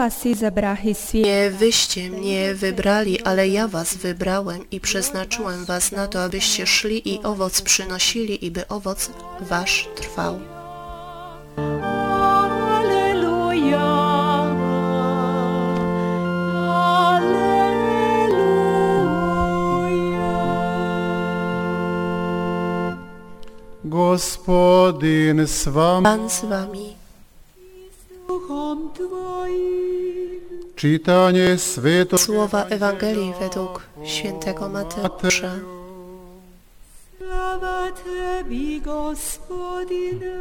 Was. Nie wyście mnie wybrali, ale ja was wybrałem i przeznaczyłem was na to, abyście szli i owoc przynosili i by owoc wasz trwał. Gospodin s vama. Pan z wami. Duchom Twoim. Čitanje svetog Słowa Ewangelii według świętego Mateusza. Slava Tebi, Gospodine.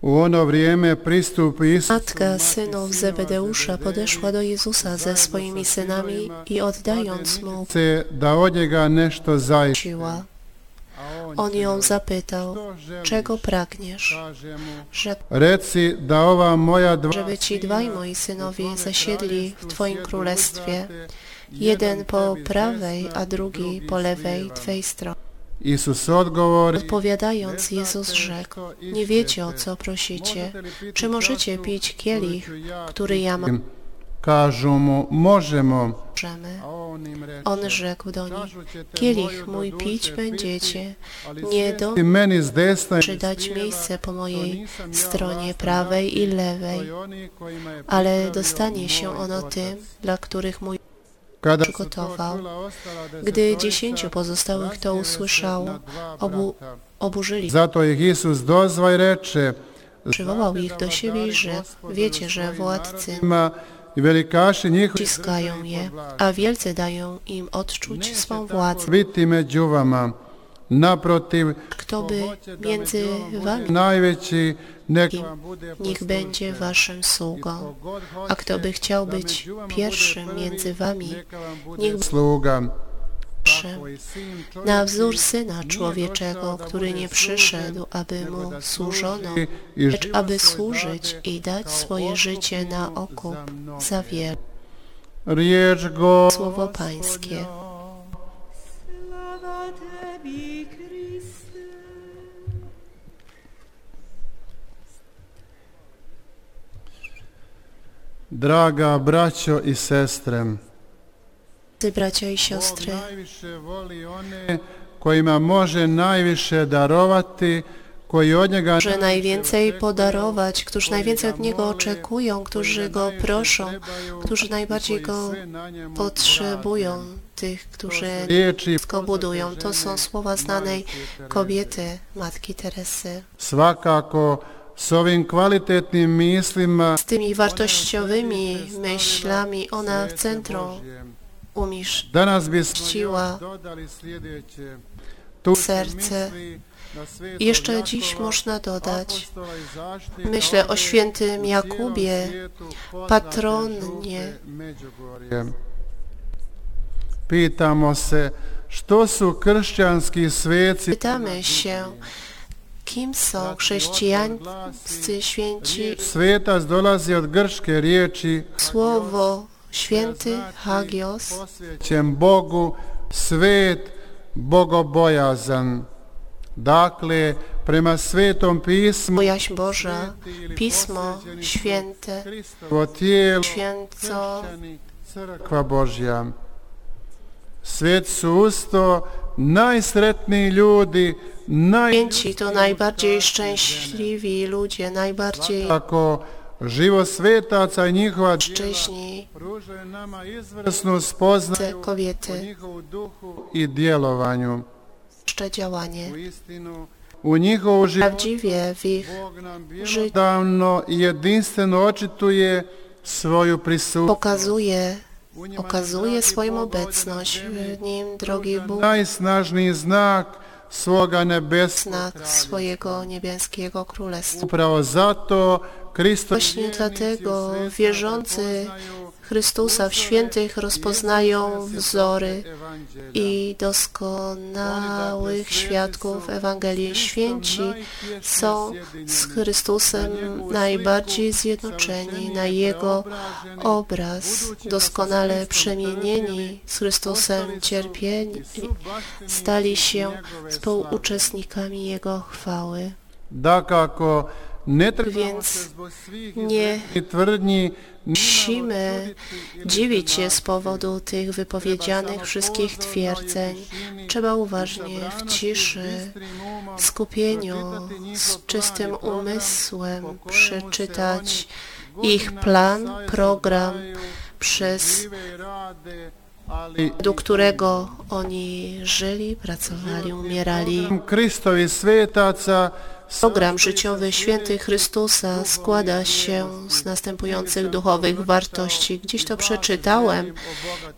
U ono vrijeme pristupi Isus Matka synów Zebedeusza podeszła do Jezusa ze swoimi synami i oddając mu da od njega nešto zaista. On ją zapytał, czego pragniesz? Rzekł, żeby ci dwaj moi synowie zasiedli w Twoim królestwie, jeden po prawej, a drugi po lewej Twej stronie. Odpowiadając, Jezus rzekł, nie wiecie o co prosicie. Czy możecie pić kielich, który ja mam? Kažu mu. Możemy. On rzekł do nich, "Kažu ćete kielich mój pić będziecie, nie do ti meni s desna czy i dać s miejsce po mojej stronie prawej i to lewej, ale dostanie się ono otac." tym, dla których mój to przygotował. Gdy dziesięciu pozostałych to usłyszało, obu oburzyli Zato ih Isus dozva i reče, Przywołał ich do siebie i rzekł, wiecie, że władcy ciskają je, a wielcy dają im odczuć swą władzę. Kto by między wami, niech będzie waszym sługą, a kto by chciał być pierwszym między wami, niech sluga. Sin na wzór Syna Człowieczego, który nie przyszedł, aby mu służono, lecz aby służyć i dać swoje życie na okup za go Słowo Pańskie. Draga braćo i sestre, Ty, bracia i siostry, kojima može najviše darovati, koji od njega że najwięcej podarować, którzy najwięcej od Niego oczekują, którzy Go proszą, którzy najbardziej Go potrzebują, tych, którzy wszystko budują. To są słowa znanej kobiety, Matki Teresy. svakako ovim mislima Z tymi wartościowymi myślami ona w centrum se serce. Jeszcze dziś można dodać, myślę o świętym Jakubie, patronie. pytamy się, kim są chrześcijańscy święci. Słowo święty Hagios posvećen Bogu, svet, bogobojazan. Dakle, prema svetom pismu, bojaźń Boża, Pismo Święte, Hristovo tijelo, święco crkva Božja. Svet su usto najsretniji ljudi, naj... Święci to najbardziej szczęśliwi ludzie, najbardziej Ako živo svetaca i njihova djela pružaju nama izvrsnu spoznaju kobiety, njihovu duhu i djelovanju. działanie. U istinu, u njihovu životu Prawdziwie w ich życiu jedinstveno očituje svoju prisutnost. pokazuje, U okazuje swoją obecność w nim, drogi Bóg, znak svoga nebeskog znak swojego niebieskiego królestwa. Upravo zato Właśnie dlatego wierzący Chrystusa w świętych rozpoznają wzory i doskonałych świadków Ewangelii. Święci są z Chrystusem najbardziej zjednoczeni na Jego obraz, doskonale przemienieni z Chrystusem cierpieni, stali się współuczestnikami Jego chwały. Ne trebamo Więc nie Musimy dziwić się z powodu tych wypowiedzianych wszystkich twierdzeń. Trzeba uważnie, w ciszy, skupieniu, z czystym umysłem przeczytać ich plan, program, przez według którego oni żyli, pracowali, umierali. Kristovi svetaca Program życiowy święty Chrystusa składa się z następujących duchowych wartości. Gdzieś to przeczytałem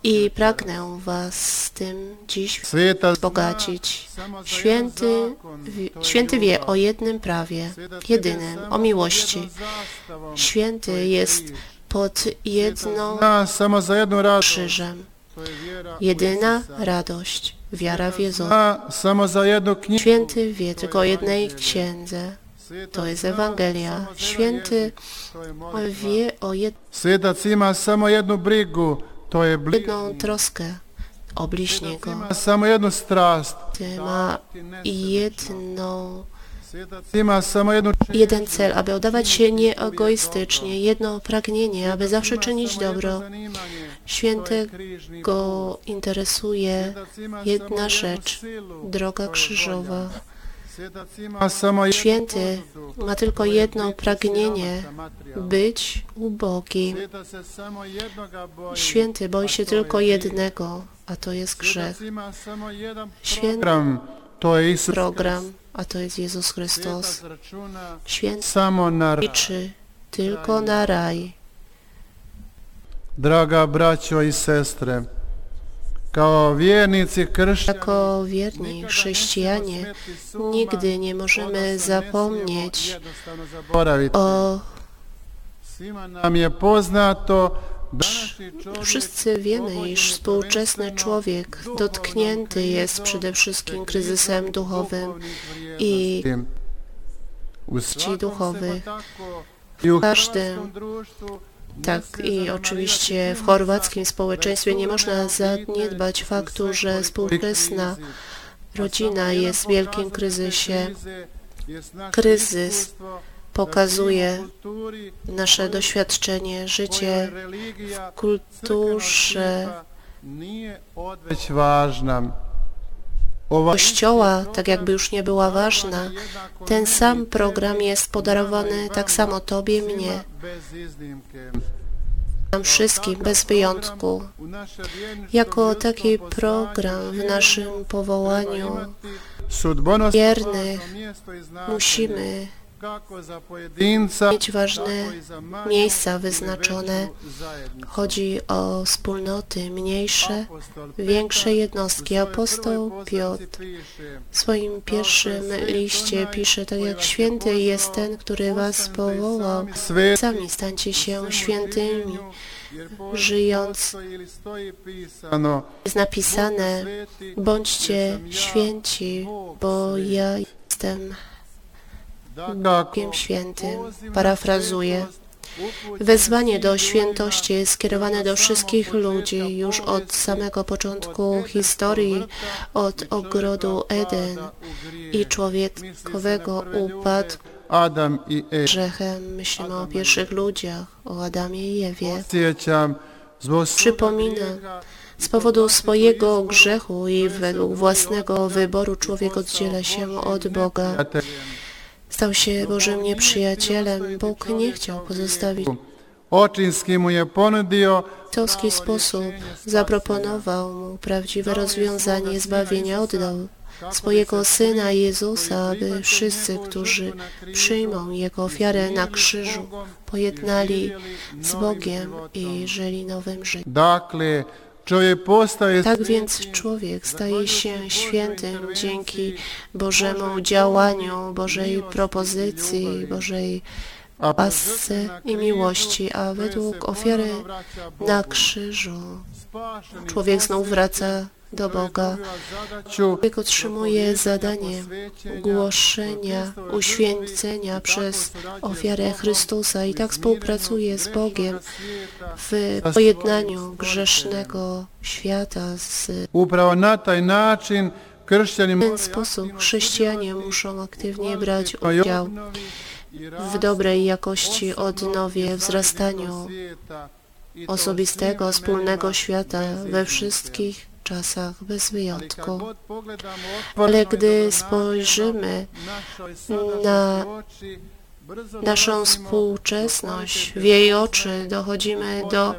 i pragnę Was tym dziś wzbogacić. Święty, święty wie o jednym prawie, jedynym, o miłości. Święty jest pod jedną krzyżem. Jedyna radość, wiara w Jezusa. Święty wie tylko o jednej księdze, to jest Ewangelia. Święty wie o jed- samo jednu brigu, to je jedną troskę o bliźniego. Samo jednu strast, ma jedną, Jeden cel, aby oddawać się nieegoistycznie, jedno pragnienie, aby zawsze czynić dobro. Świętego interesuje jedna rzecz, droga krzyżowa. Święty ma tylko jedno pragnienie, być ubogim. Święty boi się tylko jednego, a to jest grzech. Święty program, a to jest Jezus Chrystus. Święty liczy tylko na raj. Draga braćo i kršćani, Jako wierni chrześcijanie nigdy nie możemy zapomnieć o Wszyscy wiemy, iż współczesny człowiek dotknięty jest przede wszystkim kryzysem duchowym i ci duchowych. i u każdym, Tak i oczywiście w chorwackim społeczeństwie nie można zaniedbać faktu, że współczesna rodzina jest w wielkim kryzysie. Kryzys pokazuje nasze doświadczenie, życie w kulturze Kościoła, tak jakby już nie była ważna. Ten sam program jest podarowany tak samo Tobie, mnie, nam wszystkim, bez wyjątku. Jako taki program w naszym powołaniu wiernych musimy mieć ważne miejsca wyznaczone. Chodzi o wspólnoty mniejsze, większe jednostki. Apostoł Piotr w swoim pierwszym liście pisze, tak jak święty jest ten, który was powołał. Sami stańcie się świętymi. żyjąc- Jest napisane, bądźcie święci, bo ja jestem Bogiem Świętym. Parafrazuję. Wezwanie do świętości jest skierowane do wszystkich ludzi już od samego początku historii, od ogrodu Eden i człowiekowego upadku Adam i Ev. grzechem. Myślimy o pierwszych ludziach, o Adamie i Ewie. Grijeha Z powodu swojego grzechu i według własnego wyboru człowiek oddziela się od Boga. Stał się Bożym nieprzyjacielem. Bóg nie chciał pozostawić. W ojcowski sposób zaproponował mu prawdziwe rozwiązanie zbawienia. Oddał swojego Syna Jezusa, aby wszyscy, którzy przyjmą Jego ofiarę na krzyżu, pojednali z Bogiem i żyli nowym życiem. Tak więc człowiek staje się świętym dzięki Bożemu działaniu, Bożej propozycji, Bożej. A łasce i miłości, a według ofiary na krzyżu. Człowiek znów wraca do Boga. Człowiek otrzymuje zadanie głoszenia, uświęcenia przez ofiarę Chrystusa i tak współpracuje z Bogiem w pojednaniu grzesznego świata z W ten sposób chrześcijanie muszą aktywnie brać udział w dobrej jakości odnowie, wzrastaniu osobistego, wspólnego świata we wszystkich czasach bez wyjątku. Ale gdy spojrzymy na naszą współczesność, w jej oczy dochodzimy do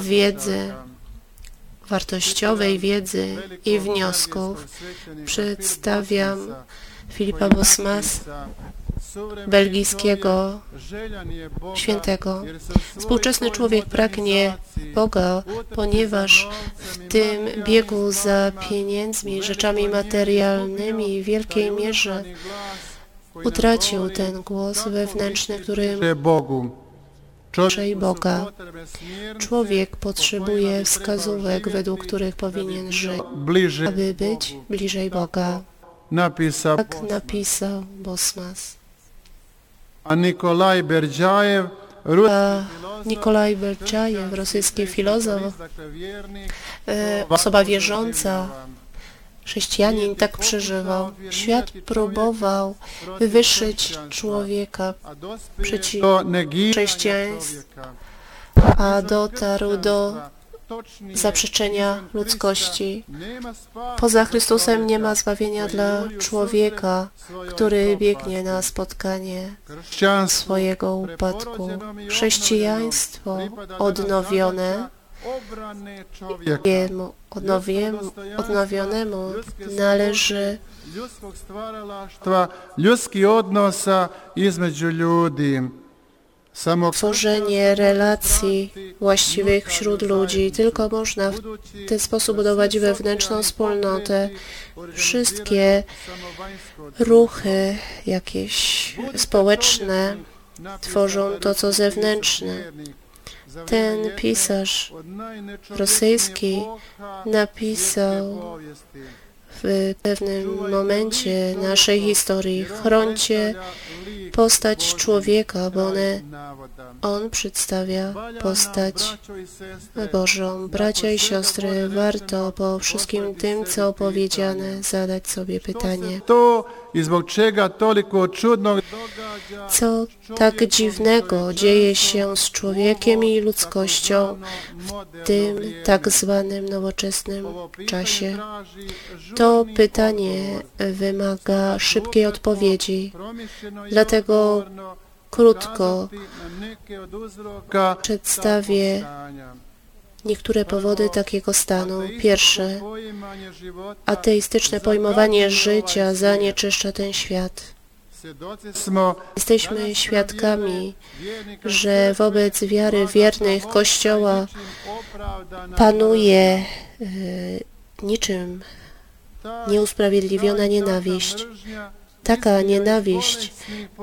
wiedzy, wartościowej wiedzy i wniosków. Przedstawiam Filipa Bosmas, belgijskiego świętego. Współczesny człowiek pragnie Boga, ponieważ w tym biegu za pieniędzmi, rzeczami materialnymi w wielkiej mierze utracił ten głos wewnętrzny, który Bogu. Raczej Boga. Człowiek potrzebuje wskazówek, według których powinien żyć, aby być bliżej Boga. Tak napisał Bosmas. a Nikolaj A Nikolaj Belczajew, rosyjski filozof, e, osoba wierząca, chrześcijanin tak przeżywał. Świat próbował wywyższyć człowieka, Przeciw čovjeka. a dotarł do zaprzeczenia ludzkości. Poza Chrystusem nie ma zbawienia dla człowieka, który biegnie na spotkanie swojego upadku. Chrześcijaństwo odnowione jemu odnowiemu, odnowionemu należy ljudskih odnosa između ljudi. Samo tworzenie relacji właściwych wśród ludzi. Tylko można w ten sposób budować wewnętrzną wspólnotę. Wszystkie ruchy jakieś społeczne tworzą to, co zewnętrzne. Ten pisarz rosyjski napisał w pewnym momencie naszej historii chroncie postać człowieka, bo one, on przedstawia postać Bożą. Bracia i siostry, warto po wszystkim tym, co powiedziane, zadać sobie pytanie. Co tak dziwnego dzieje się z człowiekiem i ludzkością w tym tak zwanym nowoczesnym czasie? To pytanie wymaga szybkiej odpowiedzi. Dlatego krótko przedstawię niektóre powody takiego stanu. Pierwsze, ateistyczne pojmowanie życia zanieczyszcza ten świat. Jesteśmy świadkami, że wobec wiary wiernych Kościoła panuje e, niczym nieusprawiedliwiona nienawiść. Taka nienawiść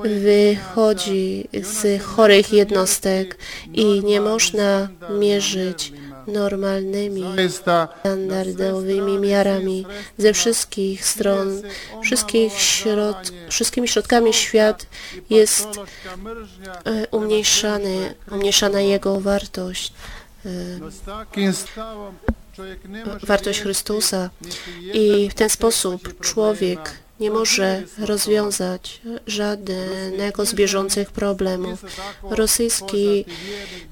wychodzi z chorych jednostek i nie można mierzyć normalnymi, standardowymi miarami ze wszystkich stron, wszystkich środ, wszystkimi środkami świat jest e, umniejszany, umniejszana jego wartość, e, wartość Chrystusa. I w ten sposób człowiek nie może rozwiązać żadnego z bieżących problemów. Rosyjski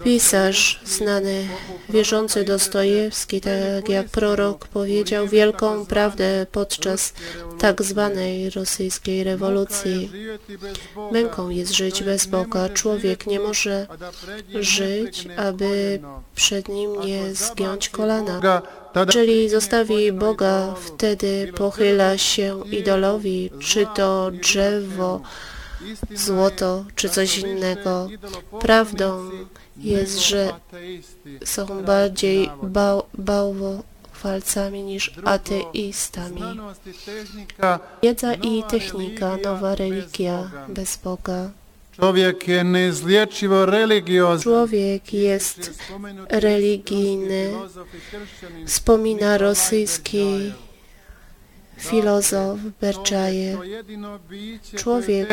pisarz, znany wierzący Dostojewski, tak jak prorok powiedział wielką prawdę podczas tak zwanej rosyjskiej rewolucji. Męką jest żyć bez Boga. Człowiek nie może żyć, aby przed nim nie zgiąć kolana. Jeżeli zostawi Boga, wtedy pochyla się idolowi, czy to drzewo, złoto, czy coś innego. Prawdą jest, że są bardziej bał, bałwochwalcami niż ateistami. Wiedza i technika, nowa religia bez Boga. Człowiek jest religijny, wspomina rosyjski filozof biće Człowiek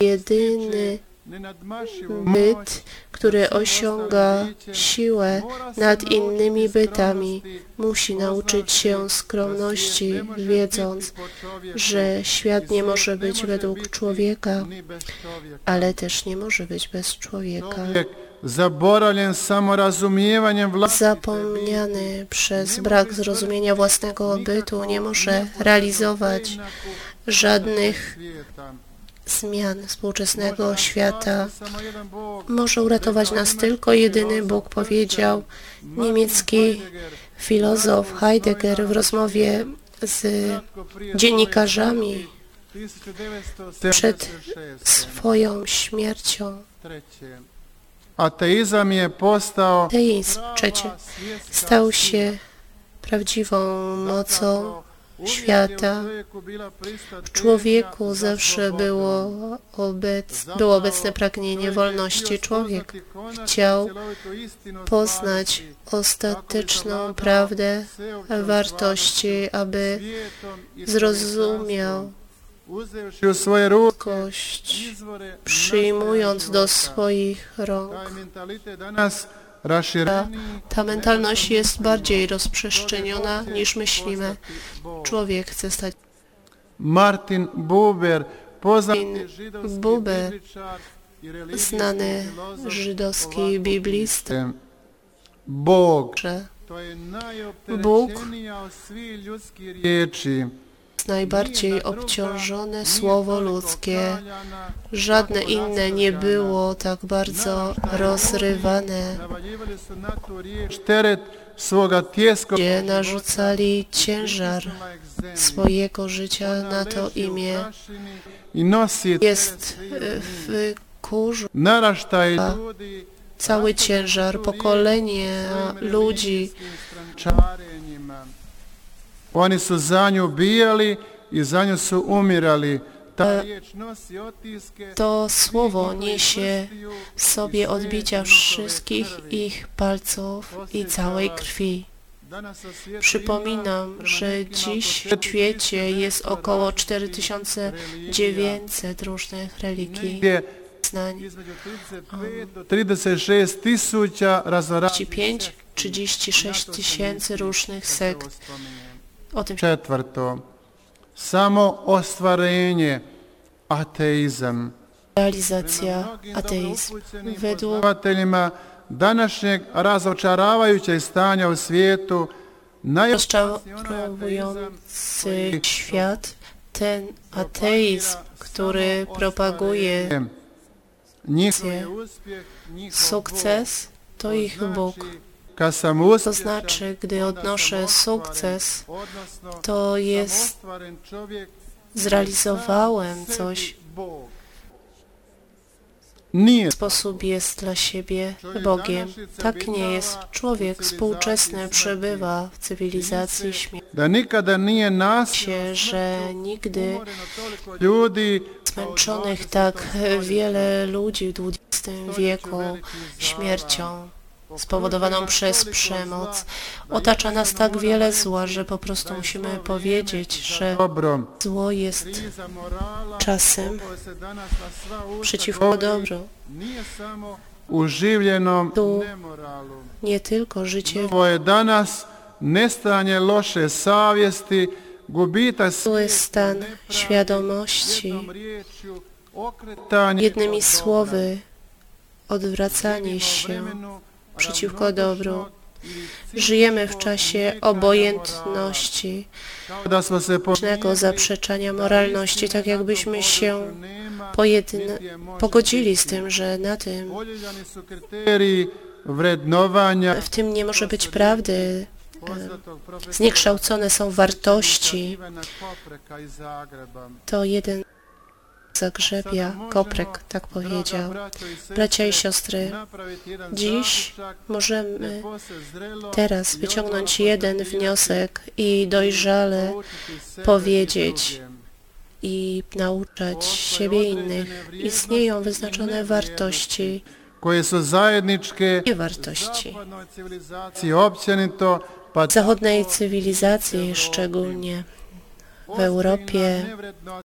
Jedyny Byt, który osiąga siłę nad innymi bytami, musi nauczyć się skromności, wiedząc, że świat nie może być według człowieka, ale też nie może być bez człowieka. Zapomniany przez brak zrozumienia własnego bytu nie może realizować żadnych. Zmian współczesnego świata. Może uratować nas tylko jedyny Bóg, powiedział niemiecki filozof Heidegger w rozmowie z dziennikarzami przed swoją śmiercią. Treće. Ateizam je postao Teizm trzecie stał się prawdziwą mocą świata. W człowieku zawsze było, obec, było obecne pragnienie wolności. Człowiek chciał poznać ostateczną prawdę wartości, aby zrozumiał kość, przyjmując do swoich rąk. Ta mentalność jest bardziej rozprzestrzeniona niż myślimy. Człowiek chce stać Martin Buber, židovski Buber, znany żydowski biblista, je Bóg najbardziej obciążone słowo ludzkie. Żadne inne nie było tak bardzo rozrywane, gdzie narzucali ciężar swojego życia na to imię. Jest e, w kurzu cały ciężar, pokolenie ludzi. Oni su za nju bijali i za nju su umirali. Otiske To słowo niesie w sobie odbicia wszystkich ich palców i całej krwi. Przypominam, że dziś w świecie jest około 4900 różnych religii, znań. između 35 do 36 tisuća raznoraznih 35-36 tysięcy różnych sekt. O tym Četvrto, samo ostvarenje, ateizam. realizacja ateizm. Według Vedovateljima današnjeg razočaravajućeg stanja u svijetu rozczarowujący świat, ten ateizm, który propaguje njihov sukces, to ich Bóg. To znaczy, gdy odnoszę sukces, to jest zrealizowałem coś. Sposób jest dla siebie Bogiem. Tak nie jest. Człowiek współczesny przebywa w cywilizacji śmierci, że nigdy zmęczonych tak wiele ludzi w XX wieku śmiercią spowodowaną przez przemoc. Otacza nas tak wiele zła, że po prostu musimy powiedzieć, że zło jest czasem przeciwko dobru. Tu nie tylko życie Ovo je danas nestanje loše savjesti, gubitak zły stan świadomości, jednymi słowy odwracanie się przeciwko dobru. Żyjemy w czasie obojętności, zaprzeczania moralności, tak jakbyśmy się pogodzili z tym, że na tym, w tym nie może być prawdy, zniekształcone są wartości. To jeden Zagrzebia, Koprek tak powiedział. Bracia i siostry, dziś możemy teraz wyciągnąć jeden wniosek i dojrzale powiedzieć i nauczać siebie innych. Istnieją wyznaczone wartości koje su zajedničke i wartości. općenito, pa zachodniej cywilizacji szczególnie w Europie